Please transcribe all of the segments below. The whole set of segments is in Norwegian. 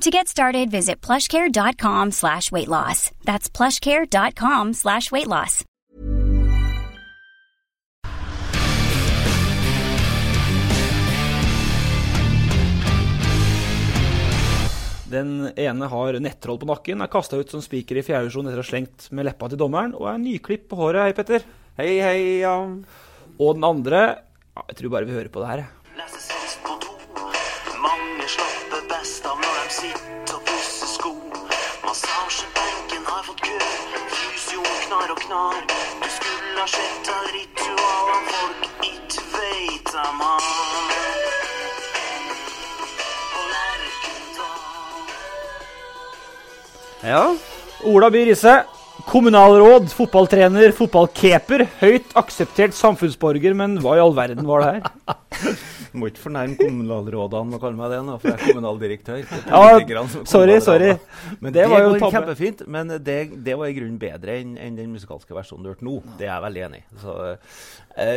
To get started, visit plushcare.com slash weight loss. That's plushcare.com slash weight loss. Den ene har nettroll på nakken, er kasta ut som spiker i fjerdedivisjon etter å ha slengt med leppa til dommeren, og er nyklipp på håret. Hei, Petter. Hei, hei, ja. Og den andre ja, Jeg tror bare vi hører på det her. jeg. Knar. Du skulle ha sett av ritualene folk ikke veit de har. På Lerkendal. Ja, Ola By Riise, kommunalråd, fotballtrener, fotballkeeper. Høyt akseptert samfunnsborger, men hva i all verden var det her? må ikke fornærme kommunalrådene med å kalle meg det nå, for jeg er kommunaldirektør. Er Ja, sorry, sorry. Men Det det, var jo tabbe. kjempefint. Men det, det var i grunnen bedre enn enn den musikalske versjonen du hørte nå. Det er jeg veldig enig i. Så, eh,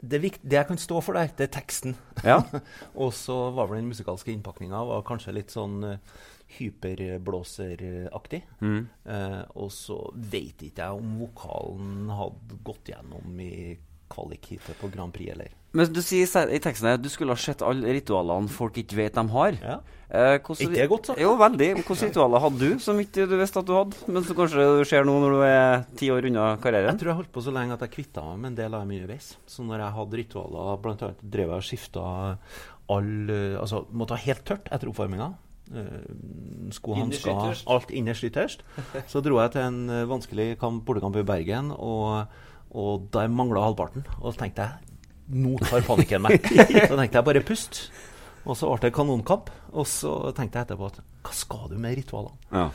det, det jeg kan stå for der, det er teksten. Ja. Og så var vel den musikalske innpakninga kanskje litt sånn uh, hyperblåseraktig. Mm. Eh, og så vet ikke jeg om vokalen hadde gått gjennom i kvalikheatet på Grand Prix, eller. Men du sier i teksten at du skulle ha sett alle ritualene folk ikke vet de har. Ja. Eh, hvordan- Ikke det godt sagt? Jo, veldig. Hvilke ritualer hadde du som ikke du visste at du hadde, men som kanskje du ser nå når du er ti år unna karrieren? Jeg tror jeg holdt på så lenge at jeg kvitta meg med en del av dem underveis. Så når jeg hadde ritualer, annet drev jeg og skifta all eh, Altså måtte ha helt tørt etter oppvarminga. Uh, han Innerst ha alt innerst ytterst. Så dro jeg til en eh, vanskelig kamp, bortekamp i Bergen, og, og der mangla halvparten. Og så tenkte jeg nå tar panikken meg. Så tenkte jeg bare pust. Og så ble det kanonkamp. Og så tenkte jeg etterpå at hva skal du med ritualene? Ja.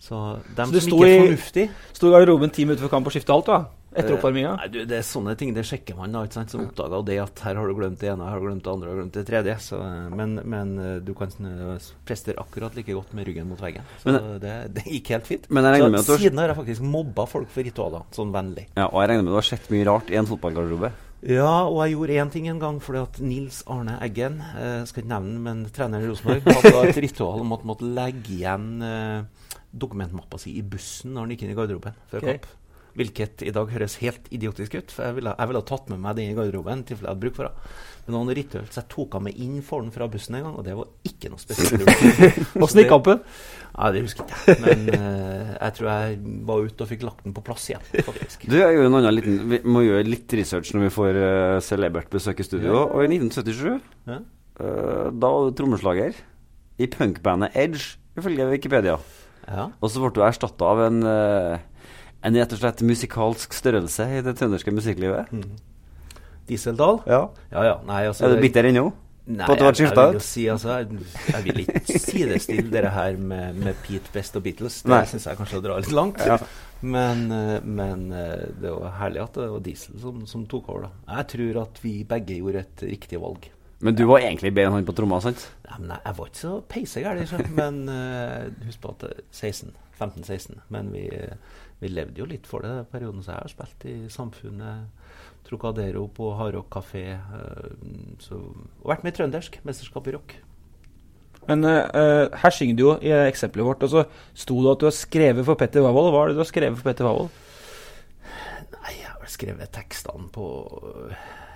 Så dem Så som ikke er i- fornuftig Sto i garderoben ti minutter før kamp og skifta alt, da? Etter Eh, oppvarminga? Nei, det er sånne ting det sjekker man da, ikke sant? som oppdager det at her har du glemt det ene, her har du glemt det andre, har du glemt det tredje. Så, eh, men, men eh, du kan eh, prestere akkurat like godt med ryggen mot veggen. Så Men- det, det gikk helt fint. Men jeg regner med at siden har jeg faktisk mobba folk for ritualer, sånn vennlig. ja. Og jeg regner med du har sett mye rart i en fotballgarderobe. Ja, og jeg gjorde én ting en gang, fordi at Nils Arne Eggen, eh, skal ikke nevne men treneren i Rosenborg, hadde et ritual om at han måtte legge igjen eh, dokumentmappa si i bussen når han gikk inn i garderoben før okay. kamp. Hvilket i dag høres helt idiotisk ut, for jeg ville, jeg ville ha tatt med meg den i garderoben. tilfelle jeg hadde bruk for det. Men han rituelt, så jeg tok han med inn for den fra bussen en gang, og det var ikke noe spesielt. Åssen gikk kampen? Ja, Det husker jeg ikke men uh, jeg tror jeg var ute og fikk lagt den på plass igjen, faktisk. Du jeg gjør en annen liten Vi må gjøre litt research når vi får uh, celebert besøk i studio. Og i 1977, Ja. uh, da var du trommeslager i punkbandet Edge, ifølge Wikipedia. Ja. Og så ble du erstatta av en eh, en rett og slett musikalsk størrelse i det trønderske musikklivet. Dieseldal? Ja. Ja, ja. Nei, altså, Er du bitter ennå? Nei, jeg, jeg vil jo si altså, jeg, jeg vil ikke sidestille dere her med, med Pete Best og Beatles. Det syns jeg kanskje drar litt langt. Ja. Men, eh, men eh, det var herlig at det var Diesel som, som tok over. da. Jeg tror at vi begge gjorde et riktig valg. Men du var egentlig bedre enn han på tromma, sant? Nei, men jeg, var ikke så peisegæren, men eh, husk på at eh, 16 15-16. Men vi, vi levde jo litt for det den perioden. Så jeg har spilt i Samfunnet, Trocadero på Hardrock kafé. eh, så, og vært med i trøndersk mesterskap i rock. Men uh, her synger du jo i eksempelet vårt, og så sto det at du har skrevet for Petter Wavold. Hva er det du har skrevet for Petter Wavold? Nei, jeg har vel skrevet tekstene på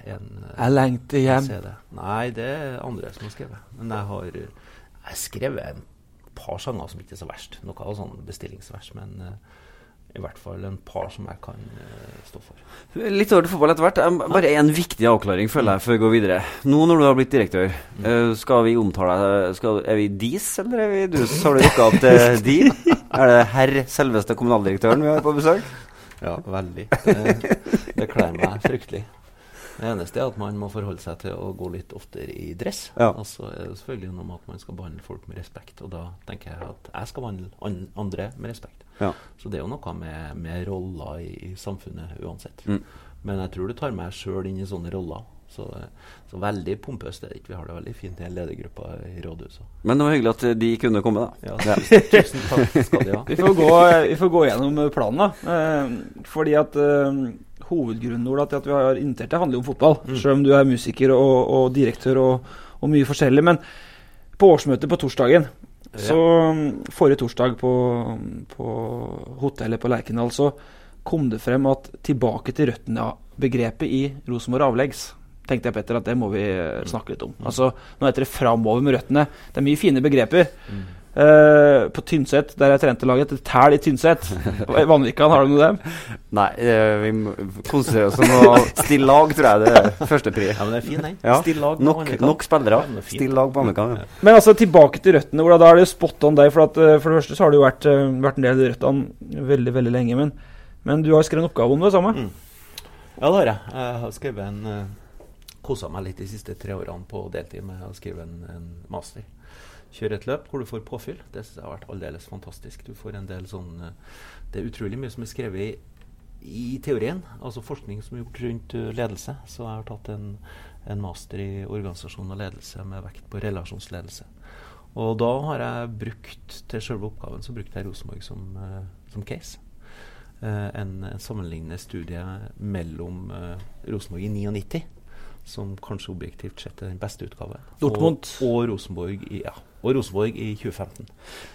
en Jeg lengter hjem. CD. Nei, det er andre som har skrevet. Men jeg har, jeg skrevet en par sanger som ikke er så verst. Noe av sånn bestillingsvers, men uh, i hvert fall en par som jeg kan uh, stå for. Litt over til fotball etter hvert. Bare en viktig avklaring føler jeg før vi går videre. Nå når du har blitt direktør, uh, skal vi omtale deg skal, Er vi dis, eller er vi dus? Har du rykka opp til de? Er det herr selveste kommunaldirektøren vi har på besøk? Ja, veldig. Det, det kler meg fryktelig. Det eneste er at man må forholde seg til å gå litt oftere i dress. Ja. Og så er det selvfølgelig noe med at man skal behandle folk med respekt. Og da tenker jeg at jeg skal behandle an andre med respekt. Ja. Så det er jo noe med, med roller i, i samfunnet uansett. Mm. Men jeg tror du tar meg sjøl inn i sånne roller. Så, så veldig pompøst er det ikke. Vi har det veldig fint i en ledergruppe i rådhuset. Men det var hyggelig at de kunne komme, da. Ja, tusen takk skal de ha. Vi får gå, vi får gå gjennom planen, da. Eh, fordi at eh, hovedgrunnen Ola, til at vi har invitert deg, handler jo om fotball. Selv om du er musiker og, og direktør og, og mye forskjellig. Men på årsmøtet på torsdagen så Forrige torsdag på, på hotellet på Lerkendal så kom det frem at tilbake til røttene'-begrepet i Rosenborg avleggs. Tenkte jeg, Petter, at det må vi eh, snakke litt om. Altså, Nå heter det 'framover med røttene'. Det er mye fine begreper. Eh, på Tynset, der jeg trente laget, et tæl i Tynset. Vanvikan, har du noe dem? Nei, uh, vi konsentrere oss om å stille lag, tror jeg det er førstepri. Ja, men det er fin, den. Ja. Still lag Nok, nok spillere. Ja, den er. Still lag på Amerikan. Ja. Men altså, tilbake til røttene. Ola, da er det jo spot on deg. For, at, eh, for det første så har det jo vært, vært en del røttene veldig veldig lenge. Men, men du har skrevet en oppgave om det samme. Mm. Ja, det har jeg. Jeg har skrevet en uh, Kosa meg litt de siste tre årene på deltid med å skrive en, en master. Kjøre et løp hvor du får påfyll. Det synes jeg har vært aldeles fantastisk. Du får en del sånn eh, Det er utrolig mye som er skrevet i, i teorien. Altså forskning som er gjort rundt eh, ledelse. Så jeg har tatt en, en master i organisasjon og ledelse med vekt på relasjonsledelse. Og da har jeg brukt til selve oppgaven så brukte jeg Rosenborg som, eh, som case. En, en sammenlignende studie mellom Rosenborg i 99, som kanskje objektivt sett er den beste utgaven. Dortmund. og, og, Rosenborg i, ja, og Rosenborg i 2015.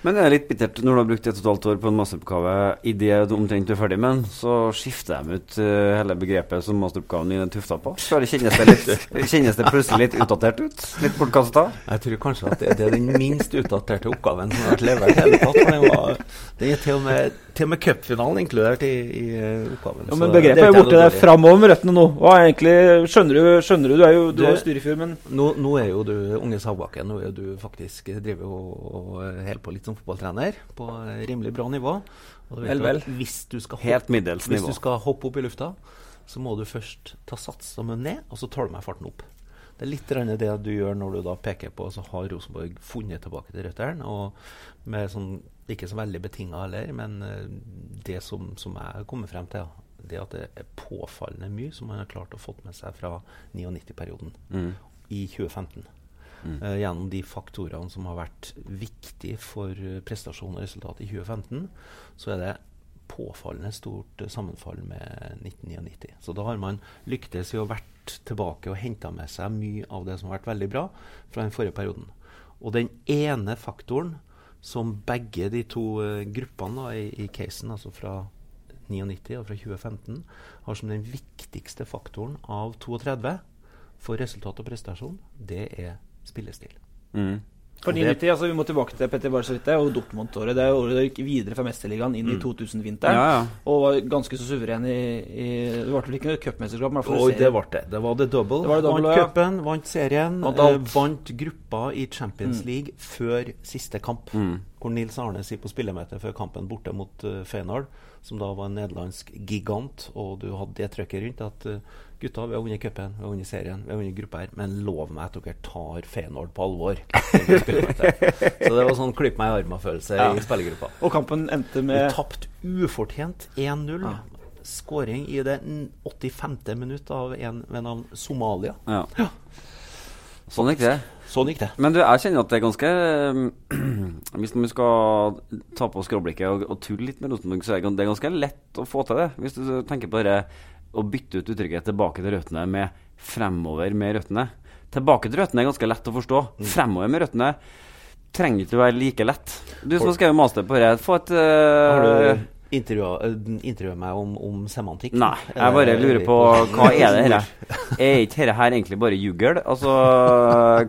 Men det er litt bittert når du har brukt et og et halvt år på en masteroppgave. Idet du omtrent er ferdig med den, så skifter de ut eh, hele begrepet som masteroppgaven din er tufta på. Så det kjennes, det litt, kjennes det plutselig litt utdatert ut? Litt bortkasta? Jeg tror kanskje at det, er den minst utdaterte oppgaven som har vært levert i hele tatt. Den, var, den er til og med, til og med cupfinalen inkludert i, i eh, oppgaven. Ja, men begrepet er jo borte der framover med røttene nå. Hva er egentlig, skjønner du, skjønner du, du er jo du er styrefyr, men Nå, nå er jo du Unge Sagbakken. Nå er jo du faktisk driver jo og holder på litt som fotballtrener på rimelig bra nivå. Vel, vel. Hvis du middels hvis du skal hoppe opp i lufta, så må du først ta sats og munn ned, og så tar du farten opp. Det er litt det du gjør når du da peker på så har Rosenborg funnet tilbake til røttene. Og med sånn, ikke så veldig betinga heller, men eh, det som, som jeg kommer frem til, det at det er påfallende mye som man har klart å fått med seg fra 99-perioden Mm. i 2015. Eh, gjennom de faktorene som har vært viktige for eh, prestasjon og resultat i 2015, så er det påfallende stort eh, sammenfall med 1999. Så da har man lyktes i å vært tilbake og henta med seg mye av det som har vært veldig bra fra den forrige perioden. Og den ene faktoren som begge de to uh, gruppene i, i casen, altså fra 99 og fra 2015, har som den viktigste faktoren av 32 for resultat og prestasjon, det er spillestil. Mm. For din 99, altså Vi må tilbake til Petter det, og Dortmund-året. Det er året det gikk videre fra Mesterligaen inn i 2000-vinteren. Ja, ja. Og var ganske så suveren i, i Det ble vel ikke noe cupmesterskap, men i hvert fall Og serie. det ble det. Det var det double. Det var det double, vant ja. cupen, vant serien, Vant eh, vant gruppa i Champions League før siste kamp. Mm. Hvor Nils Arne sier på spillemøtet før kampen borte mot uh, Feyenoord, som da var en nederlandsk gigant, og du hadde det trøkket rundt at uh, gutta, vi har vunnet cupen, vi har vunnet serien, vi har vunnet gruppa her, men lov meg at dere tar Feyenoord på alvor. Så det var sånn klyp meg i armen-følelse Ja. i spillergruppa. Og kampen endte Vi med tapte ufortjent 1-0. Skåring i det 85. minutt av en ved navn Somalia. Ja. Sånn gikk det. Sånn gikk det. Men du, jeg kjenner at det er ganske Hvis vi skal ta på skråblikket og, og tulle litt med Rosenborg, så er det ganske lett å få til det. Hvis du tenker på det å bytte ut uttrykket 'tilbake til røttene' med 'fremover med røttene'. Tilbake til røttene er ganske lett å forstå. Fremover med røttene trenger ikke å være like lett. Du som har skrevet master på det, få et uh, du intervjua, eh, meg om, om semantikk? Nei, jeg bare lurer på hva er det her? Er ikke dette her egentlig bare juggel? Altså,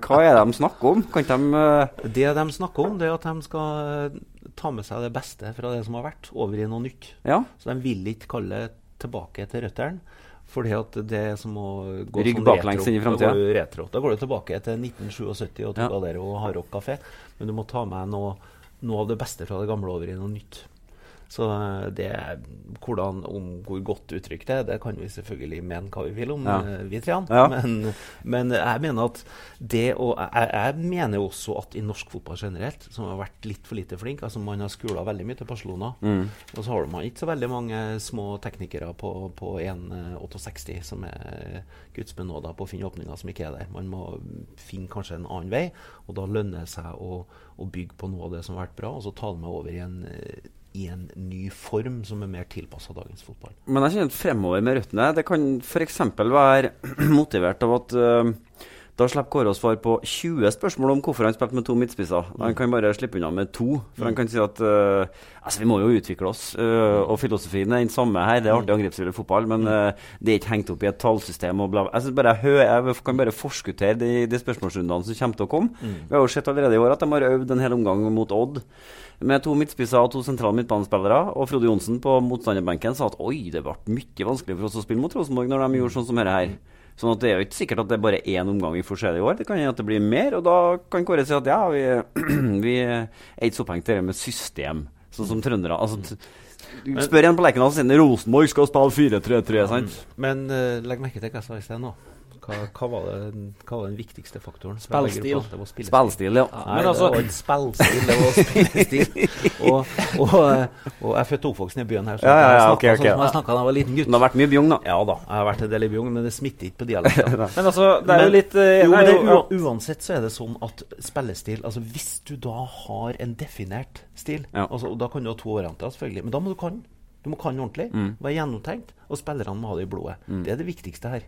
hva er det de snakker om? Kan de uh, Det de snakker om, det er at de skal eh, ta med seg det beste fra det som har vært, over i noe nytt. Ja. Så de vil ikke kalle det tilbake til røttene. Fordi at det som å gå Rygg sånn baklengs inn i framtida? Da. Da går du tilbake til 1977 og Ja. Trocadero og Hardrock kafé. Men du må ta med noe, noe av det beste fra det gamle over i noe nytt. Så eh, det hvordan, om hvor godt uttrykk det er, det kan vi selvfølgelig mene hva vi vil om, Ja. eh, vi tre. Ja. Men, men jeg mener at det å jeg, jeg mener også at i norsk fotball generelt, som har vært litt for lite flink altså Man har skula veldig mye til Barcelona. Mm. Og så har man ikke så veldig mange små teknikere på, på 1,68 som er gudsbenåda på å finne åpninger som ikke er der. Man må finne kanskje en annen vei, og da lønner det seg å, å bygge på noe av det som har vært bra, og så ta det med over i en, eh, i en ny form som er mer tilpassa dagens fotball. Men jeg kjenner at fremover med røttene Det kan f.eks. være motivert av at uh, da slipper Kåre å svare på 20 spørsmål om hvorfor han spilte med to midtspisser. Han kan bare slippe unna med to. For han kan si at uh, altså vi må jo utvikle oss. Uh, og filosofien er den samme her. Det er artig angrepsspill i fotball, men uh, det er ikke hengt opp i et tallsystem. og bla. Jeg, bare jeg, kan bare forskuttere de, de spørsmålsrundene som kommer til å komme. Vi har jo sett allerede i år at de har øvd en hel omgang mot Odd. Med to midtspisser og to sentrale midtbanespillere. Og Frode Johnsen på motstanderbenken sa at oi, det ble mye vanskeligere for oss å spille mot Rosenborg når de gjorde sånn som dette her. Sånn at Det er jo ikke sikkert at det er bare én omgang vi får se det i år. Det kan hende at det blir mer. Og da kan Kåre si at ja, vi, vi er ikke så opphengt i det med system, sånn som trøndere. Altså, du spør igjen på Lerkendal, siden Rosenborg skal spille 4-3-3. sant? Men uh, legg merke til hva jeg sa i sted nå. Hva, hva, var det, hva var den viktigste faktoren? Spillstil. Spillstil. Det. Spillestil, ja. Nei, Men altså- det var ikke spillstil, det var spillestil. og, og, og jeg er født og oppvokst i byen her, så Ja, ja, ja, okay, okay. sånn som jeg snakka da jeg var liten gutt. Det har vært mye bjong, da. Ja da, jeg har vært en del i Bjugn, men det smitter ikke på dialekten. Men altså, det er jo litt uh, jo, det men det, jo- ja. Uansett så er det sånn at spillestil altså Hvis du da har en definert stil Ja. altså, og Da kan du ha to varianter, selvfølgelig. Men da må du kan. Du må kan ordentlig. Mm. Være gjennomtenkt. Og spillerne må ha det i blodet. Det er det viktigste her.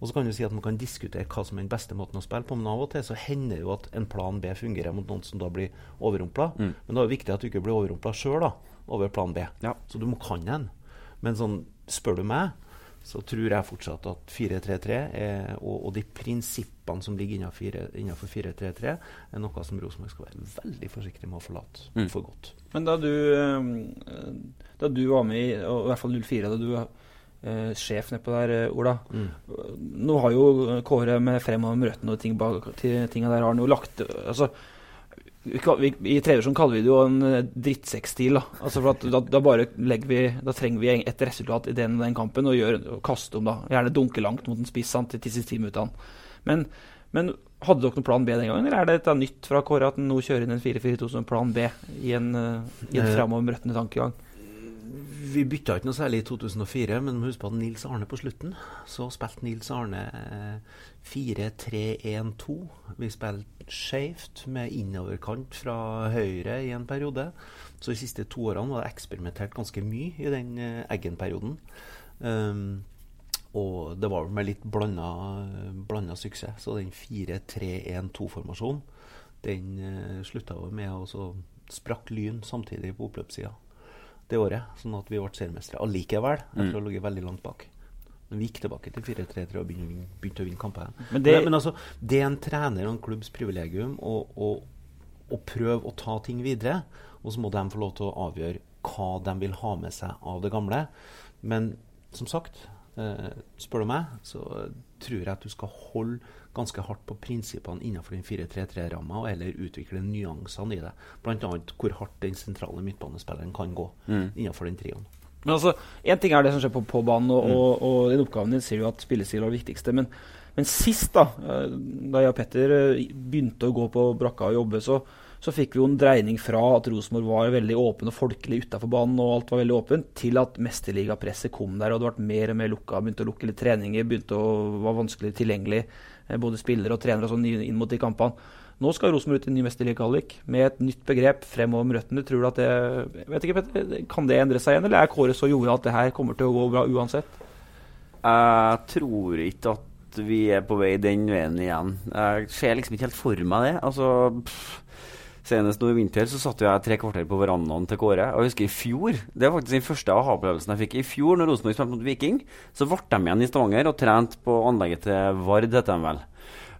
Og så kan du si at man kan diskutere hva som er den beste måten å spille på, men av og til så hender det jo at en plan B fungerer mot noen som da blir overrumpla. Mm. Men da er det viktig at du ikke blir overrumpla sjøl over plan B. Ja. Så du må kan den. Men sånn, spør du meg, så tror jeg fortsatt at 4-3-3 er- og, og de prinsippene som ligger innenfor innenfor 4-3-3, er noe som Rosenborg skal være veldig forsiktig med å forlate Mm. for godt. Men da du, eh, da du var med i i hvert fall 04, da du eh, sjef nedpå der, uh, Ola Nå har jo Kåre med fremover med røttene og ting bak til tinga der har han jo lagt altså, vi, vi, I tredjevisjon kaller vi det jo en eh, drittsekkstil. Da. Altså for at da, da bare legger vi Da trenger vi et resultat i den, den kampen og, gjør, og kaste om, da. Gjerne dunke langt mot en spiss sant, til siste ti minuttene. Men, men hadde dere noen plan B den gangen, eller er det dette nytt fra Kåre at han nå kjører inn en 4-4-2 som plan B i en, i en framover røttene tankegang? Vi bytta ikke noe særlig i 2004, men husk på Nils Arne på slutten. Så spilte Nils Arne eh, 4-3-1-2. Vi spilte skjevt med innoverkant fra høyre i en periode. Så de siste to årene var det eksperimentert ganske mye i den eh, Eggen-perioden. Um, og det var med litt blanda, suksess. Så den 4-3-1-2-formasjonen, den eh, slutta jo med å sprakke sprakk lyn samtidig på oppløpssida det året. Sånn at vi ble seriemestere allikevel, etter å ha ligget veldig langt bak. Men vi gikk tilbake til 4-3-3 og begynte, begynte å vinne kamper igjen. Men det- men, men altså, det er en trener og en klubbs privilegium å prøve å ta ting videre. Og så må de få lov til å avgjøre hva de vil ha med seg av det gamle. Men som sagt, eh, spør du meg, så tror jeg at du skal holde ganske hardt på prinsippene innenfor den 4-3-3-ramma, og heller utvikle nyansene i det. Bl.a. hvor hardt den sentrale midtbanespilleren kan gå innenfor den trioen. Men altså, Én ting er det som skjer på, på banen, og, og, og den oppgaven din sier jo at spillestil var det viktigste. Men, men sist, da eh, da jeg og Petter eh, begynte å gå på brakka og jobbe, så, så fikk vi jo en dreining fra at Rosenborg var veldig åpen og folkelig utafor banen, og alt var veldig åpent, til at mesterligapresset kom der, og det ble mer og mer lukka. Begynte å lukke litt treninger, begynte å være vanskelig tilgjengelig. Eh, Både spillere og trenere og sånn inn mot de kampene. Nå skal Rosenborg ut i ny mesterligakvalik med et nytt begrep fremover med røttene. Tror du at det vet ikke, Petter, Kan det endre seg igjen, eller er Kåre så jorda at det her kommer til å gå bra uansett? Jeg tror ikke at vi er på vei den veien igjen. Jeg ser liksom ikke helt for meg det. Altså, pff, Senest nå i vinter så satt jeg tre kvarter på verandaen til Kåre. Og jeg husker i fjor Det er faktisk den første aha-opplevelsen jeg fikk. I fjor når Rosenborg spilte mot Viking, så ble de igjen i Stavanger og trente på anlegget til Vard, heter de vel.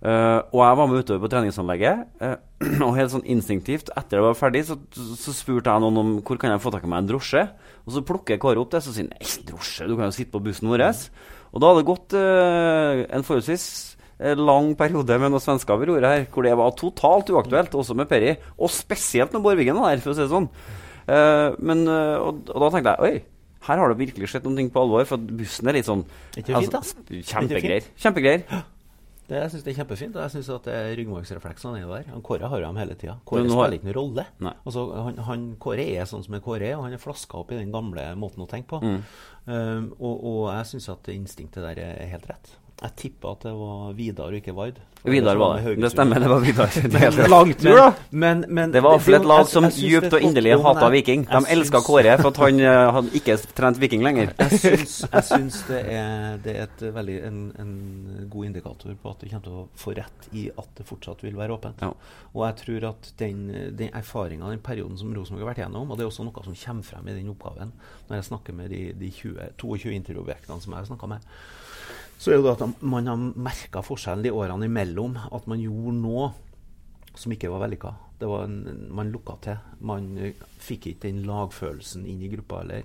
Uh, og jeg var med utover på treningsanlegget, uh, og helt sånn instinktivt, etter det var ferdig, så, så spurte jeg noen om hvor kan jeg få tak i meg en drosje. Og så plukker Kåre opp det, så sier han nei, drosje, du kan jo sitte på bussen vår. Og da hadde det gått uh, en forholdsvis lang periode med noen svensker ved roret her, hvor det var totalt uaktuelt, også med Perry. Og spesielt med Borvigen Wiggen der, for å si det sånn. Uh, men, uh, og, og da tenkte jeg oi, her har det virkelig skjedd noe på alvor, for bussen er litt sånn altså, Kjempegreier. Kjempegreier. Det, jeg syns det er kjempefint. og Jeg synes at det er jo er der. Han Kåre har jo dem hele tida. Kåre har- spiller ikke noen rolle. Altså, han, han, Kåre er sånn som er Kåre og han er flaska opp i den gamle måten å tenke på. Mm. Um, og, og jeg syns at instinktet der er helt rett. Jeg tippa at det var Vidar og ikke Vard. Vidar var det. Det stemmer, det var Vidar. Det er langt, Men- Langtur, da. Men, men, Det var iallfall et lag som djupt og inderlig hata Viking. De elska Kåre for at han eh, hadde ikke trent Viking lenger. Jeg syns, det, er, det er veldig, en, en god indikator på at du kommer til å få rett i at det fortsatt vil være åpent. Ja. Og jeg tror at den, den erfaringa, den perioden som Rosenborg har vært gjennom, og det er også noe som kommer frem i den oppgaven når jeg snakker med de, de 20, 22 intervjuobjektene som jeg har snakka med, så er det at man har merka forskjellen de årene imellom. At man gjorde noe som ikke var vellykka. Det var en, man lukka til. Man eh, fikk ikke den lagfølelsen inn i gruppa heller.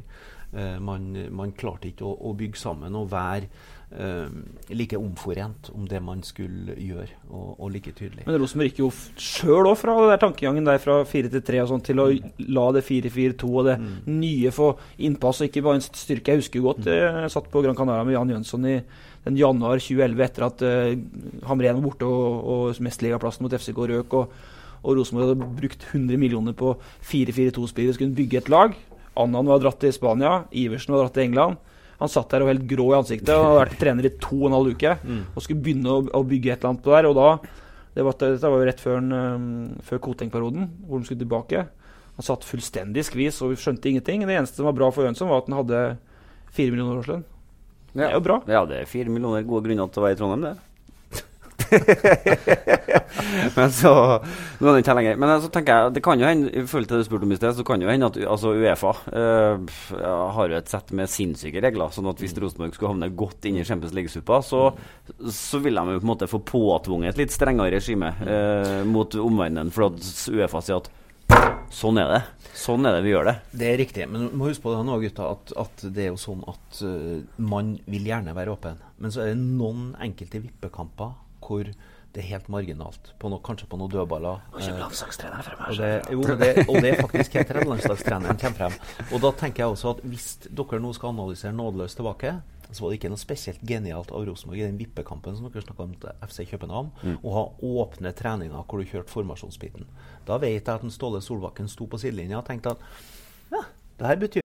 Eh, man, man klarte ikke å, å bygge sammen og være like omforent om det man skulle gjøre, og, og like tydelig. Men Rosenborg gikk jo sjøl òg fra det der tankegangen der fra 4 til 3 og sånn, til å la det 4-4-2 og det nye få innpass, og ikke bare en styrke. Jeg husker jo godt eh, jeg satt på Gran Canaria med Jan Jønsson i den januar 2011 etter at uh, Hamren var borte og, og mesterligaplassen mot FCK røk. og og Rosenborg hadde brukt 100 millioner på 4-4-2-spillere, skulle bygge et lag. Annan var dratt til Spania, Iversen var dratt til England. Han satt der og helt grå i ansiktet og hadde vært trener i to og en halv uke. Og skulle begynne å, å bygge et eller annet på der. Og da, det var, dette var jo rett før, um, før Koteng-perioden, hvor han skulle tilbake. Han satt fullstendig skvis og vi skjønte ingenting. Det eneste som var bra for Jønsson, var at han hadde fire millioner årslønn. Det er jo bra. Ja, det er fire millioner gode grunner til å være i Trondheim, det. Men så Nå er det ikke lenger. Men så tenker jeg, det kan jo hende, i forhold til det du spurte om i sted, så kan jo hende at altså Uefa eh, har jo et sett med sinnssyke regler. sånn at hvis Rosenborg skulle havne godt inn i Champions League-suppa, så, så vil de jo på en måte få påtvunget et litt strengere regime eh, mot omverdenen. For at Uefa sier at sånn er det. Sånn er det vi gjør det. Det er riktig, men du må huske på det nå, gutta, at, at det er jo sånn at uh, man vil gjerne være åpen. Men så er det noen enkelte vippekamper hvor det er helt marginalt. På noe, kanskje på noen dødballer. Eh, og, det, jo, det, og det er faktisk helt redd landslagstreneren kommer frem. Og da tenker jeg også at hvis dere nå skal analysere nådeløst tilbake, så var det ikke noe spesielt genialt av Rosenborg i den vippekampen som dere snakka om til FC København, å ha åpne treninger hvor du kjørte formasjonsbiten. Da vet jeg at en Ståle Solbakken sto på sidelinja og tenkte at ja, det her betyr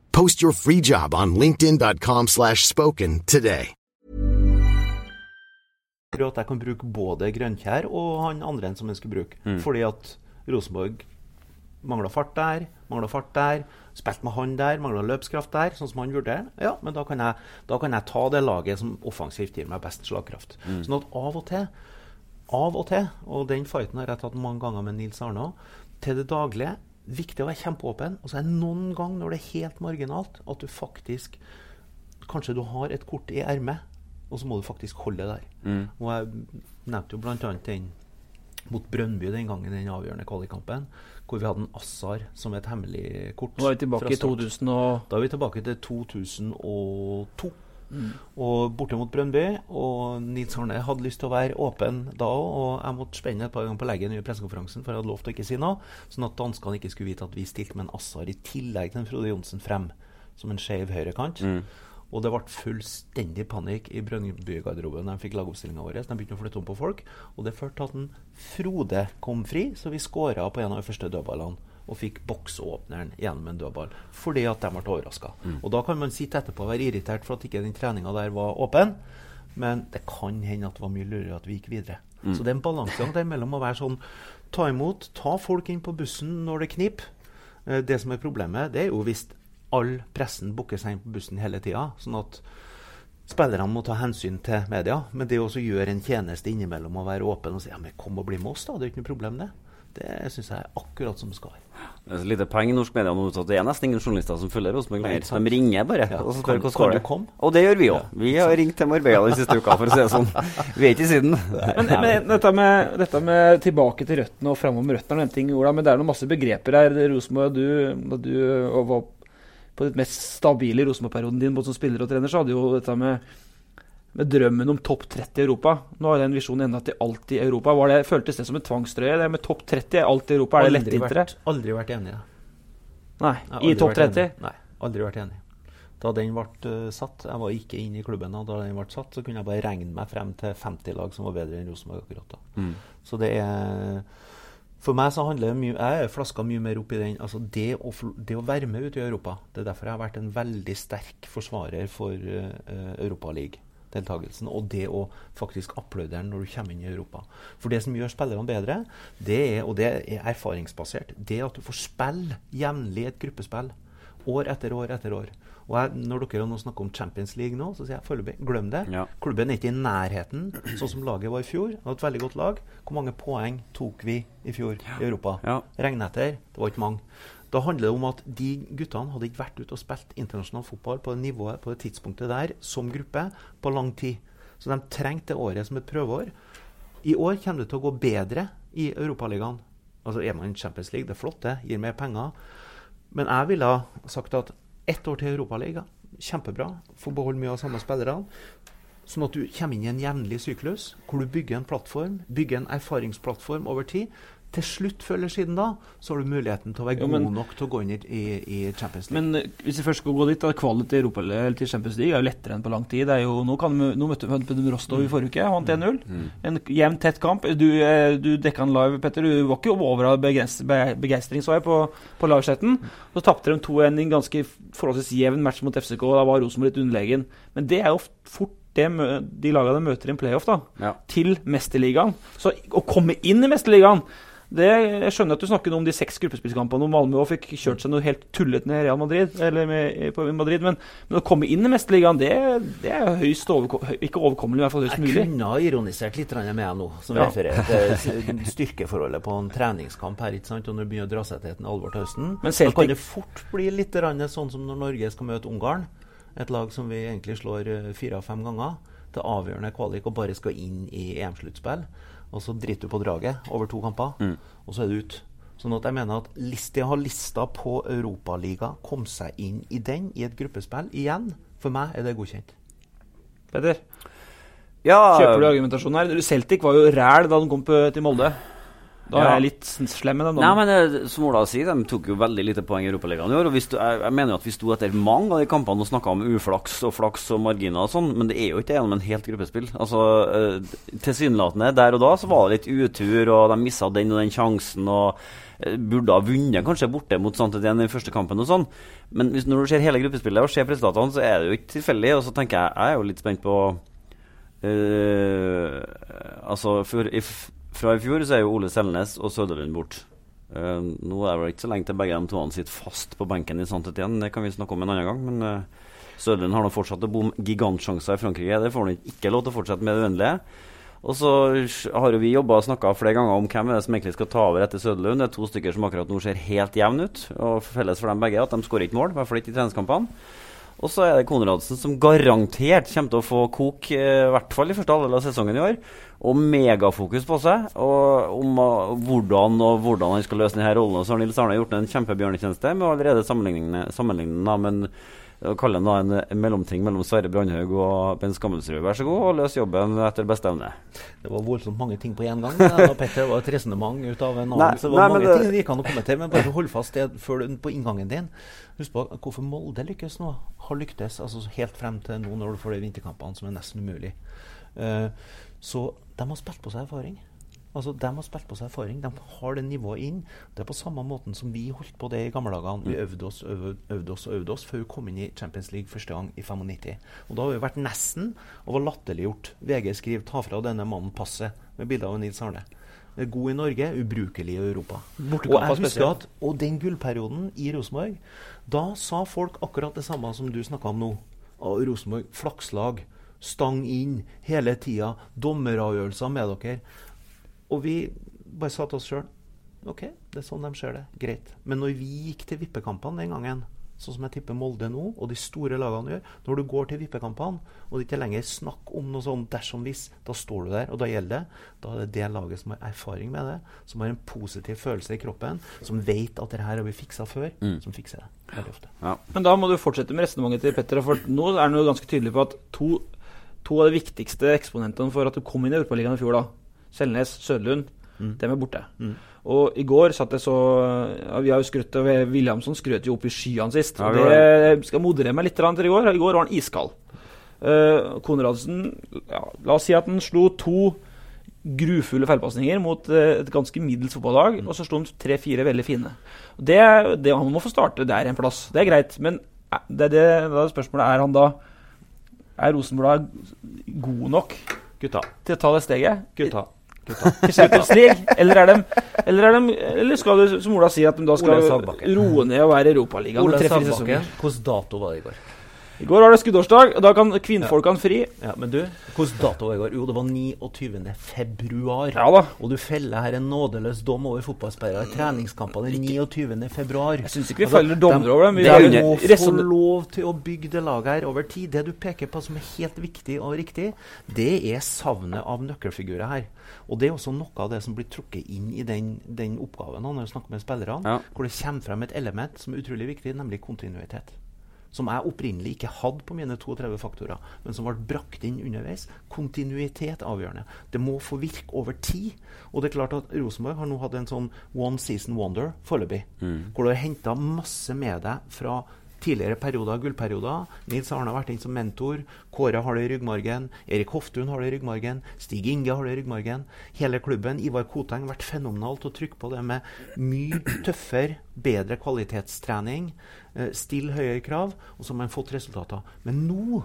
Post your free job on linkedin.com slash spoken today. For at jeg kan bruke både Grønkjær og han andre enn som jeg skulle bruke. Fordi at Rosenborg mangla fart der, mangla fart der, spilte med han der, mangla løpskraft der, sånn som han vurderer. Ja, men da kan, jeg, da kan jeg ta det laget som offensivt gir meg best slagkraft. Sånn at av og til, av og til, og den fighten har jeg tatt mange ganger med Nils Arne òg, til det daglige Viktig å være kjempeåpen. Og så er det noen ganger når det er helt marginalt, at du faktisk Kanskje du har et kort i ermet, og så må du faktisk holde det der. Og jeg nevnte jo bl.a. den mot Brønnby den gangen, den avgjørende kvalikkampen, hvor vi hadde en Assar som et hemmelig kort. Nå er vi tilbake i 2000 og Da er vi tilbake til 2002. Og borte mot Brønnby. Og Nils Arne hadde lyst til å være åpen da òg, og jeg måtte spenne et par ganger på leggen i pressekonferansen, for jeg hadde lovt å ikke si noe, sånn at danskene ikke skulle vite at vi stilte med en Assar i tillegg til en Frode Johnsen frem, som en skeiv høyrekant. Og det ble fullstendig panikk i Brønnby-garderoben da de fikk lagoppstillinga vår. De begynte å flytte om på folk, og det førte til at en Frode kom fri, så vi skåra på en av de første dødballene. Og fikk boksåpneren gjennom en dødball fordi at de ble overraska. Og da kan man sitte etterpå og være irritert for at ikke den treninga der var åpen, men det kan hende at det var mye lurere at vi gikk videre. Så det er en balansegang der mellom å være sånn ta imot, ta folk inn på bussen når det kniper. Eh, Det som er problemet, det er jo hvis all pressen booker seg inn på bussen hele tida, sånn at spillerne må ta hensyn til media. Men det å gjøre en tjeneste innimellom og være åpen og si ja, men kom og bli med oss, da. Det er jo ikke noe problem, det. Det syns jeg er akkurat som det skal være. Det er så lite poeng i norsk media nå så det er nesten ingen journalister som følger Rosenborg lenger. De ringer bare Ja, og så spør hvordan går du det. komme? Og det gjør vi òg. Vi har ringt til Marbella den siste uka, for å si det sånn. Vi er ikke i Syden. Men, men dette, med, dette med tilbake til røttene og framom med røttene er en ting, Ola, men det er noen masse begreper her. Rosenborg, du, da du og var på ditt mest stabile i Rosenborg-perioden din både som spiller og trener, så hadde jo dette med, med drømmen om topp 30 i Europa. Nå har den visjonen enda til alt i Europa. Var det, føltes det som en tvangstrøye? Det med topp 30 alt i Europa, er det lett lettvinte? vært, aldri vært enig i det. Nei, i topp 30? enig. Nei, aldri vært enig. Da den ble eh, satt, jeg var ikke inne i klubben da, da den ble satt, så kunne jeg bare regne meg frem til 50 lag som var bedre enn Rosenborg akkurat da. Så det er For meg så handler det mye Jeg er flaska mye mer opp i den. Altså det å, det å være med ute i Europa. Det er derfor jeg har vært en veldig sterk forsvarer for uh, Europaliga-deltakelsen. Og det å faktisk applaudere når du kommer inn i Europa. For det som gjør spillerne bedre, det er, og det er erfaringsbasert, det er at du får spille jevnlig et gruppespill. År etter år etter år. Og jeg, Når dere nå snakker om Champions League nå, så sier jeg foreløpig glem det. Ja. Klubben er ikke i nærheten, sånn som laget var i fjor. Det var et veldig godt lag. Hvor mange poeng tok vi i fjor i Europa? Ja. Regn etter. Det var ikke mange. Da handler det om at de guttene hadde ikke vært ute og spilt internasjonal fotball på det nivået, på det tidspunktet der, som gruppe, på lang tid. Så de trengte det året som et prøveår. I år kommer det til å gå bedre i Europaligaen. Altså Er man i Champions League, det er flott, det. Gir mer penger. Men jeg ville sagt at ett år til Europaliga, kjempebra. Få beholde mye av samme spillerne. Sånn at du kommer inn i en jevnlig syklus, hvor du bygger en plattform, bygger en erfaringsplattform over tid. Til slutt, før eller siden da, så har du muligheten til å være Jo, god nok til å gå inn i, i, Champions League. Men eh, hvis vi først skal gå dit, da, kvalitet til Europa eller til Champions League er jo lettere enn på lang tid. Det er jo, nå, kan, nå møtte vi Rostov i forrige uke, vant 1-0. En jevn, tett kamp. Du, eh, du dekka den live, Petter. Du var ikke over av begeist- begeistring, så jeg, på, på livechatten. Så tapte de 2-1 i en ganske forholdsvis jevn match mot FCK. Da var Rosenborg litt underlegen. Men det er jo fort det de lagene de møter i en playoff, da. Ja. Til Mesterligaen. Så å komme inn i Mesterligaen det, Jeg skjønner at du snakker om de seks gruppespillskampene og Malmö fikk kjørt seg noe helt tullete med Real Madrid, eller med, på Madrid, men, men å komme inn i Mesterligaen, det, det er høyst overko ikke overkommelig, i hvert fall høyst Jeg mulig. kunne ha ironisert litt med deg nå, som Ja. refererer til styrkeforholdet på en treningskamp her. ikke sant? Og når det begynner å dra seg til et alvor til høsten, Men da Celtic- kan det fort bli litt sånn som når Norge skal møte Ungarn. Et lag som vi egentlig slår eh, fire av fem ganger. Til avgjørende kvalik og bare skal inn i EM-sluttspill. Og så driter du på draget over to kamper, og så er det ut. Sånn at jeg mener at de har lista på Europaliga, kom seg inn i den i et gruppespill igjen, for meg er det godkjent. Petter? Ja, Kjøper du argumentasjonen her? Celtic var jo ræl da de kom til Molde. Da er Ja. jeg litt slem med dem. Nei, men eh, som Ola sier, de tok jo veldig lite poeng i Europaligaen i år. Og sto, jeg, jeg mener jo at vi sto etter mange av de kampene og snakka om uflaks og flaks og marginer og sånn, men det er jo ikke gjennom en helt gruppespill. Altså, eh, Tilsynelatende der og da så var det litt utur, og de missa den og den sjansen. og eh, Burde ha vunnet kanskje borte mot Santetien i den første kampen og sånn. Men hvis, når du ser hele gruppespillet og ser resultatene, så er det jo ikke tilfeldig. Og så tenker jeg jeg er jo litt spent på eh, Altså, for, i, f- fra i fjor så er jo Ole Selnes og Søderlund borte. Uh, nå er det ikke så lenge til begge de to sitter fast på benken i Santetien. Det kan vi snakke om en annen gang. Men uh, Søderlund har nå fortsatt å bomme gigantsjanser i Frankrike. Det får han ikke lov til å fortsette med det uendelige. Og så har jo vi jobba og snakka flere ganger om hvem er det som egentlig skal ta over etter Søderlund. Det er to stykker som akkurat nå ser helt jevne ut. Og felles for dem begge er at de skårer ikke mål, i hvert fall ikke i treningskampene. Og så er det Konradsen som garantert kommer til å få kok, eh, i hvert fall i første halvdel av sesongen i år. Og megafokus på seg. Og om uh, hvordan og hvordan han skal løse denne rollen. Så har Nils Arne gjort en kjempebjørnetjeneste med allerede sammenligne, sammenligne da, men å kalle han da en, en mellomting mellom Sverre Brandhaug og Ben Skammelsrud. Vær så god, og løs jobben etter beste evne. Det var voldsomt mange ting på én gang. da, Petter. Var et resonnement ut av en annen. Nei, så det var nei, mange det- ting det gikk an å til, Men bare hold fast det før du, på inngangen din. Husk på hvorfor Molde lykkes nå. Har lyktes altså helt frem til nå når du får de vinterkampene som er nesten umulig. Uh, så de har spilt på seg erfaring. Altså, De har spilt på seg erfaring. De har det nivået inn. Det er på samme måten som vi holdt på det i gamle dager. Vi øvde oss, øvde, øvde oss øvde oss før vi kom inn i Champions League første gang i 95. Og da har vi vært nesten og var latterliggjort. VG skriver 'ta fra denne mannen passet' med bilde av Nils Arne. Er God i Norge, ubrukelig i Europa. Og jeg husker spesielt. at og den gullperioden i Rosenborg, da sa folk akkurat det samme som du snakka om nå. Og Rosenborg, flakslag, stang inn hele tida, dommeravgjørelser med dere. Og vi bare sa til oss sjøl OK, det er sånn de ser det. Greit. Men når vi gikk til vippekampene den gangen, sånn som jeg tipper Molde nå, og de store lagene gjør Når du går til vippekampene, og det ikke lenger snakk om noe sånn dersom hvis, da står du der, og da gjelder det. Da er det det laget som har erfaring med det, som har en positiv følelse i kroppen, som vet at det her har vi fiksa før, som fikser det. Veldig ofte. Ja. Men da må du fortsette med resonnementet til Petter. For nå er han jo ganske tydelig på at to, to av de viktigste eksponentene for at du kom inn i Europaligaen i fjor, da, Selnes, Søderlund, dem er borte. Og i går satt jeg så ja, Vi har jo skrytt av Williamson skrøt jo opp i skyene sist. Ja, det skal moderere meg litt til i går. I går var han iskald. Uh, Konradsen ja, La oss si at han slo to grufulle feilpasninger mot uh, et ganske middels fotballag, og så slo han tre-fire veldig fine. Det, det, han må få starte der en plass. Det er greit. Men eh, det, det, da spørsmålet er han da Er Rosenblad god nok Gutta. til å ta det steget? Gutta. Til Champions League? Eller, er de, eller, er de, eller skal du, som Ola sier, at de da skal roe ned og være i Europaligaen? Hvilken dato var det i går? I går var det skuddårsdag, og da kan kvinnfolkene fri. Ja, Men du, hvilken dato var i går? Jo, det var 29. februar. Ja da. Og du feller her en nådeløs dom over fotballspillere i treningskampene 29. februar. Jeg syns ikke vi feller dommer over dem. Vi de må få lov til å bygge det laget her over tid. Det du peker på som er helt viktig og riktig, det er savnet av nøkkelfigurer her. Og det er også noe av det som blir trukket inn i den, den oppgaven når du snakker med spillerne, Ja. hvor det kommer frem et element som er utrolig viktig, nemlig kontinuitet som jeg opprinnelig ikke hadde på mine 32 faktorer, men som ble brakt inn underveis. Kontinuitet avgjørende. Det må få virke over tid. Og det er klart at Rosenborg har nå hatt en sånn one season wonder foreløpig. Hvor du har henta masse med deg fra tidligere perioder, gullperioder. Nils Arne har vært inn som mentor. Kåre har det i ryggmargen. Erik Hoftun har det i ryggmargen. Stig Inge har det i ryggmargen. Hele klubben. Ivar Koteng har vært fenomenalt å trykke på det med mye tøffere, bedre kvalitetstrening. Eh, Still høyere krav, og så har man fått resultater. Men nå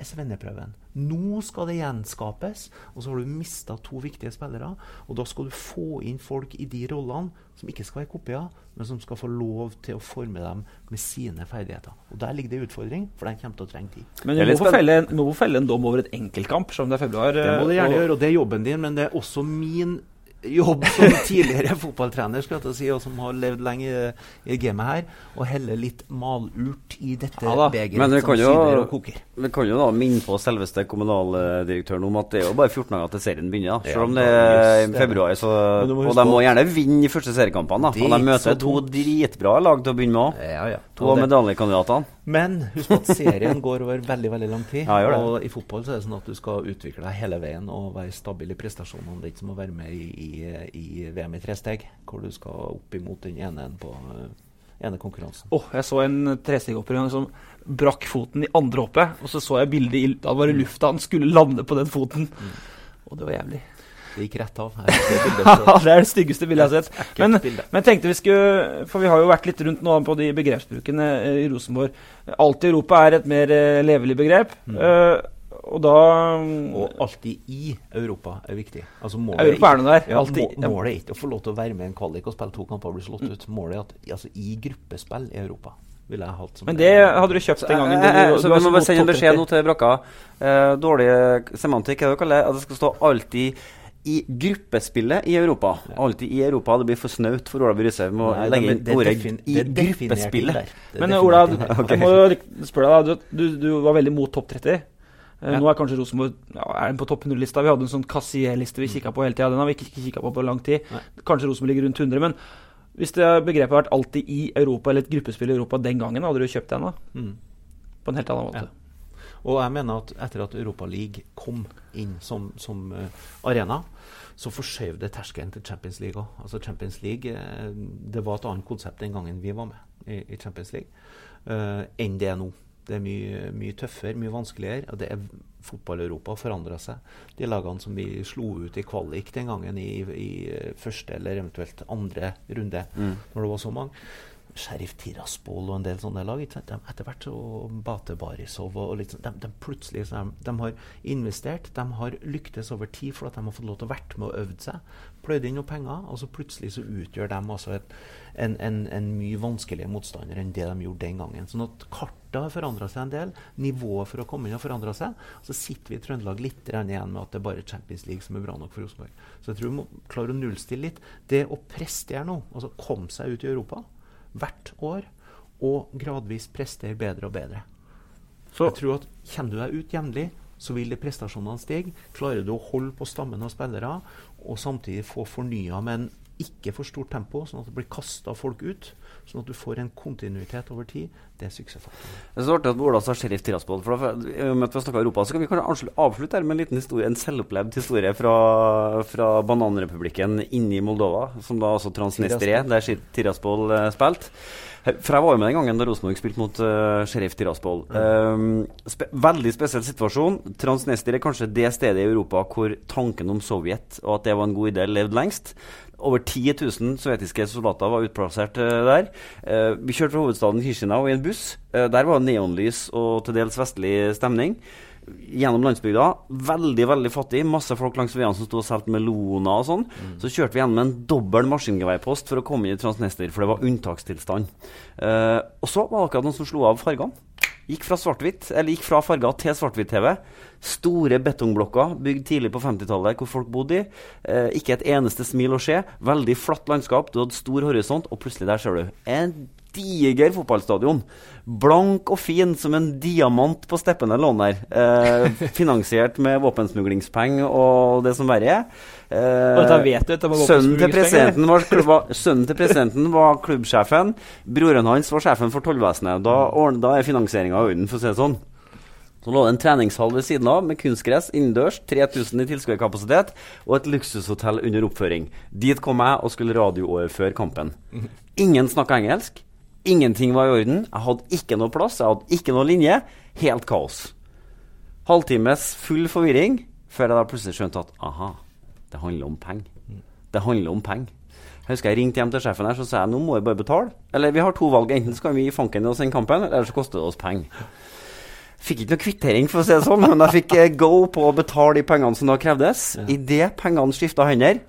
er svenneprøven. Nå skal det gjenskapes. Og så har du mista to viktige spillere. Og da skal du få inn folk i de rollene som ikke skal være kopier, men som skal få lov til å forme dem med sine ferdigheter. Og der ligger det en utfordring, for den kommer til å trenge tid. Men du må, få felle, må felle en dom over et enkeltkamp, som det er februar. Det må du gjerne og- gjøre, og det er jobben din, men det er også min jobb som tidligere fotballtrener skal jeg si, og som har levd lenge i, i gamet her, og heller litt malurt i dette Ja begeret som kan jo, syder og koker. vi kan jo da minne på selveste kommunaldirektøren om at det er jo bare 14 dager til serien begynner. Selv om det er i februar, så, og de må gjerne vinne de første seriekampene. er Og de møter to dritbra lag til å begynne med. Ja, ja. To av medaljekandidatene. Men husk at serien går over veldig veldig lang tid. Ja, og i fotball så er det sånn at du skal utvikle deg hele veien og være stabil i prestasjonene. Det er ikke som å være med i, i, i VM i tresteg, hvor du skal opp imot den ene på eh, ene konkurransen. Åh, jeg så en trestegghopper en gang som brakk foten i andre hoppet. Og så så jeg bildet i Da var det lufta han skulle lande på den foten. Og det var jævlig. Det gikk rett av. Det det er det styggeste bildet jeg har sett. Men, men tenkte vi skulle For vi har jo vært litt rundt nå på de begrepsbrukene eh, i Rosenborg. Alt i Europa er et mer eh, levelig begrep. Eh, og da Og alltid i Europa er viktig. Altså Europa er noe der, Ja, alltid. må, målet er ikke å få lov til å være med i en kvalik og spille to kamper og bli slått ut. Målet er at altså, i gruppespill i Europa ville jeg hatt som Men det hadde du kjøpt den gangen. Eh, eh, du- så vi må bare sende en beskjed nå til Brakka. Eh, dårlig semantikk, er det dere kaller det? At det skal stå 'alltid i gruppespillet i Europa'. Alltid i Europa. Det blir for snaut for Ola By Riise. Vi må Nei, legge inn ordet 'i gruppespillet'. Men Ola, inn jeg må spørre deg. du, Du, du var veldig mot topp 30. Eh, Ja. Nå er kanskje Rosenborg ja, er den på topp 100-lista. Vi hadde en sånn kassier-liste vi kikka på hele tida. Den har vi ikke kikka på på lang tid. Nei. Kanskje Rosenborg ligger rundt 100. Men hvis det begrepet har vært alltid i Europa, eller et gruppespill i Europa den gangen, hadde du kjøpt den da? Mm. På en helt annen måte. Ja. Og jeg mener at etter at Europa League kom inn som, som uh, arena, så forskjøv det terskelen til Champions League òg. Altså Champions League eh, Det var et annet konsept den gangen vi var med i, i Champions League, uh, enn det er nå. Det er mye, mye tøffere, mye vanskeligere. og det er Fotball-Europa forandra seg. De lagene som vi slo ut i kvalik den gangen i, i eh, første eller eventuelt andre runde, når det var så mange Sheriff Tiraspol og en del sånne lag. De, etter hvert så Bate Barisov og, og litt sånn, de, de plutselig så de, de har investert, de har lyktes over tid for at de har fått lov til å vært med og øvd seg. Pløyd inn noen penger, og så plutselig så utgjør de altså et, en, en, en mye vanskeligere motstander enn det de gjorde den gangen. Sånn at kartet har forandra seg en del. Nivået for å komme inn har forandra seg. Så sitter vi i Trøndelag litt igjen med at det er bare Champions League som er bra nok for Rosenborg. Så jeg tror vi må klare å nullstille litt. Det å prestere nå, altså komme seg ut i Europa hvert år, og gradvis prestere bedre og bedre. Så Jeg tror at Kjenner du deg ut jevnlig, så vil de prestasjonene stige. Klarer du å holde på stammen av spillere, og samtidig få fornya med en ikke for stort tempo, sånn at det blir kasta folk ut, sånn at du får en kontinuitet over tid, det er suksessfaktoren. Det er så artig at Ola sa Sheriff Tiraspol. For da, i og med at vi har snakket Europa, så kan vi kanskje avslutte- her med en liten historie, en selvopplevd historie fra, fra bananrepublikken inni Moldova, som da altså Transnistria, der Tiraspol uh, spilte. For jeg var jo med den gangen da Rosenborg spilte mot uh, Sheriff Tiraspol. Um, spe veldig spesiell situasjon. Transnistria er kanskje det stedet i Europa hvor tanken om Sovjet og at det var en god idé, levde lengst. Over 10 000 sovjetiske soldater var utplassert eh, der. Eh, vi kjørte fra hovedstaden Kishinev i en buss. Eh, der var neonlys og til dels vestlig stemning. Gjennom landsbygda. Veldig veldig fattig. Masse folk langs veiene som sto og solgte meloner og sånn. Så kjørte vi gjennom en dobbel maskingeværpost for å komme inn i Transnester, for det var unntakstilstand. Uh, og så var det akkurat noen som slo av fargene. Gikk fra svart-hvitt, eller gikk fra farger til svart-hvitt-TV. Store betongblokker bygd tidlig på 50-tallet, hvor folk bodde i. Eh, ikke et eneste smil å se. Veldig flatt landskap. Du hadde stor horisont, og plutselig der ser du en diger fotballstadion. Blank og fin som en diamant på steppene lå den der. Eh, finansiert med våpensmuglingspenger og det som verre er. Eh, var sønnen, til presidenten var, klubba, sønnen til presidenten var klubbsjefen. Broren hans var sjefen for tollvesenet. Da, da er finansieringa i orden, for å si det sånn. Så lå det en treningshall ved siden av med kunstgress innendørs, 3000 i tilskuerkapasitet og et luksushotell under oppføring. Dit kom jeg og skulle radiooverføre kampen. Ingen snakka engelsk. Ingenting var i orden. Jeg hadde ikke noe plass, jeg hadde ikke noe linje. Helt kaos. Halvtimes full forvirring før jeg da plutselig skjønte at aha, det handler om penger. Det handler om penger. Jeg husker jeg ringte hjem til sjefen her så sa jeg, nå må vi bare betale. Eller vi har to valg. Enten skal vi gi fanken i oss den kampen, eller så koster det oss penger. Fikk ikke noe kvittering, for å si det sånn, men jeg fikk eh, go på å betale de pengene som da krevdes. Idet pengene skifta hender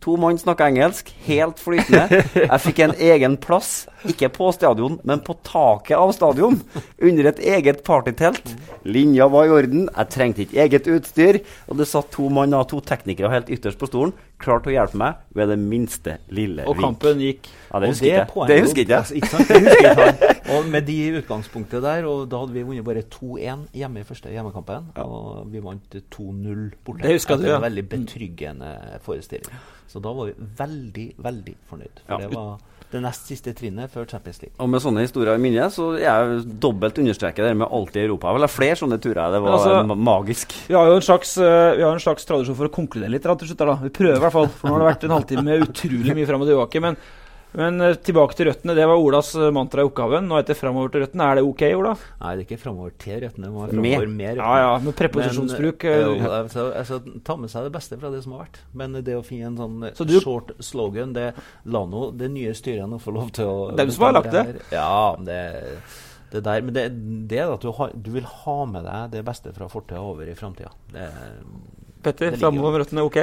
To mann snakka engelsk, helt flytende. Jeg fikk en egen plass, ikke på stadion, men på taket av stadion. Under et eget partytelt. Linja var i orden, jeg trengte ikke eget utstyr. Og det satt to mann, og to teknikere helt ytterst på stolen. Klart å hjelpe meg ved det minste lille Og kampen gikk Ja, det Og husker jeg. poenget- Det husker ikke altså, jeg. ikke sant? Det husker. Og med de utgangspunktet der, og da hadde vi vunnet bare 2-1 hjemme i første hjemmekampen. Og vi vant 2-0 borte. Det husker du, ja. en veldig betryggende forestilling. Så da var vi veldig, veldig fornøyd. For Ja. det var det nest siste trinnet før Champions League. Og med sånne historier i minnet, så er jeg dobbelt understreket det med alltid i Europa. Vel, det er flere sånne turer. Det var altså- magisk. Vi har jo en slags, eh, vi har en slags tradisjon for å konkludere litt. til slutt. da. Vi prøver i hvert fall. For nå har det vært en halvtime med utrolig mye fram og tilbake. Men, men eh, tilbake til røttene. Det var Olas eh, mantra i oppgaven. Nå heter det framover til røttene. Er det ok, Ola? Nei, det er ikke framover til røttene. Det må være Med. med Ja ja, med preposisjonsbruk. Men, jo, altså, altså, ta med seg det beste fra det som har vært. Men det å finne en sånn Så du- short slogan det, La nå det nye styret nå få lov til å Dem som har lagt det. her. Ja, det, det der. Men det, det er at du, har, du vil ha med deg det beste fra fortida over i framtida. Petter, framover røttene ok?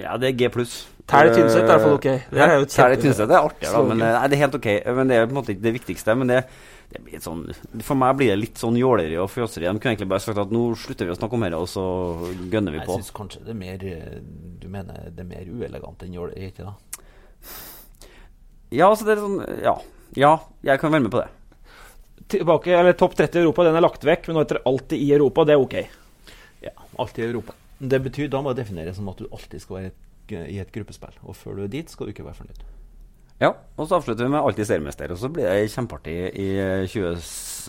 Ja, det er G pluss. Terje Tynset er i hvert fall ok. Det er jo et Terje Tynset er artig, da. Men, eh, nei, det er helt ok. Men det er på en måte ikke det viktigste. Men det, det blir sånn For meg blir det litt sånn jåleri og fjåseri. De kunne egentlig bare sagt at nå slutter vi å snakke om dette, og så gønner vi på. Jeg syns kanskje det er mer eh, Du mener det er mer uelegant enn jåleri, ikke da? Ja, altså det er sånn Ja. Ja, jeg kan være med på det. Tilbake, eller Topp 30 i Europa, den er lagt vekk, men nå heter det alltid i Europa. Det er ok. Ja, alltid i Europa. Det betyr, Da må det defineres som at du alltid skal være i et gruppespill. Og før du er dit, skal du ikke være fornøyd. Ja, og så avslutter vi med alltid seriemester. Og så blir det kjempeartig i eh, 20,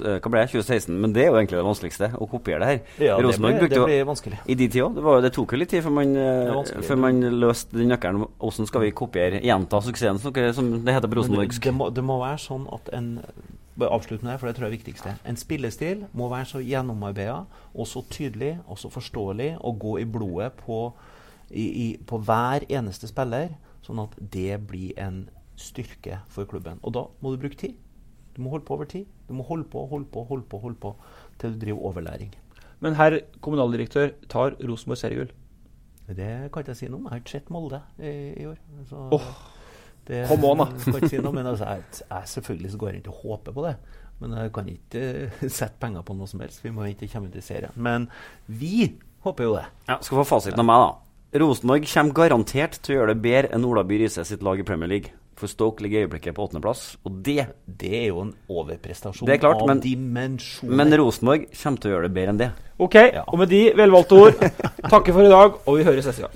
eh, hva ble det, 2016. Men det er jo egentlig det vanskeligste, å kopiere det her. Ja, det Rosenborg blir- brukte det blir vanskelig. I de tida. Det, var det tok jo litt tid før man, eh, før man løste den nøkkelen. Hvordan skal vi kopiere, gjenta suksessen, som det heter på rosenborgsk? det, det, må, det må være sånn at en Bare avslutt med det, for det tror jeg er viktigste. En spillestil må være så gjennomarbeida og så tydelig og så forståelig og gå i blodet på, i, i, på hver eneste spiller, sånn at det blir en styrke for klubben. Og da må du bruke tid. Du må holde på over tid. Du må holde på, holde på, holde på, holde på til du driver overlæring. Men herr kommunaldirektør tar Rosenborg seriegull. Det kan ikke jeg si noe om. Jeg har ikke sett Molde i, i år. Så Åh, det kom on, da. kan ikke si noe, men altså, jeg, jeg selvfølgelig så går jeg ikke og håper på det. Men jeg kan ikke eh, sette penger på noe som helst. Vi må ikke komme til serien. Men vi håper jo det. Ja, skal få fasiten av meg, da. Rosenborg kommer garantert til å gjøre det bedre enn Ola By Riise sitt lag i Premier League. For Stoke ligger i øyeblikket på åttendeplass, og det Det er jo en overprestasjon Det er klart, av men- dimensjoner. Men Rosenborg kommer til å gjøre det bedre enn det. Ok, og med de velvalgte ord takker for i dag, og vi høres neste gang.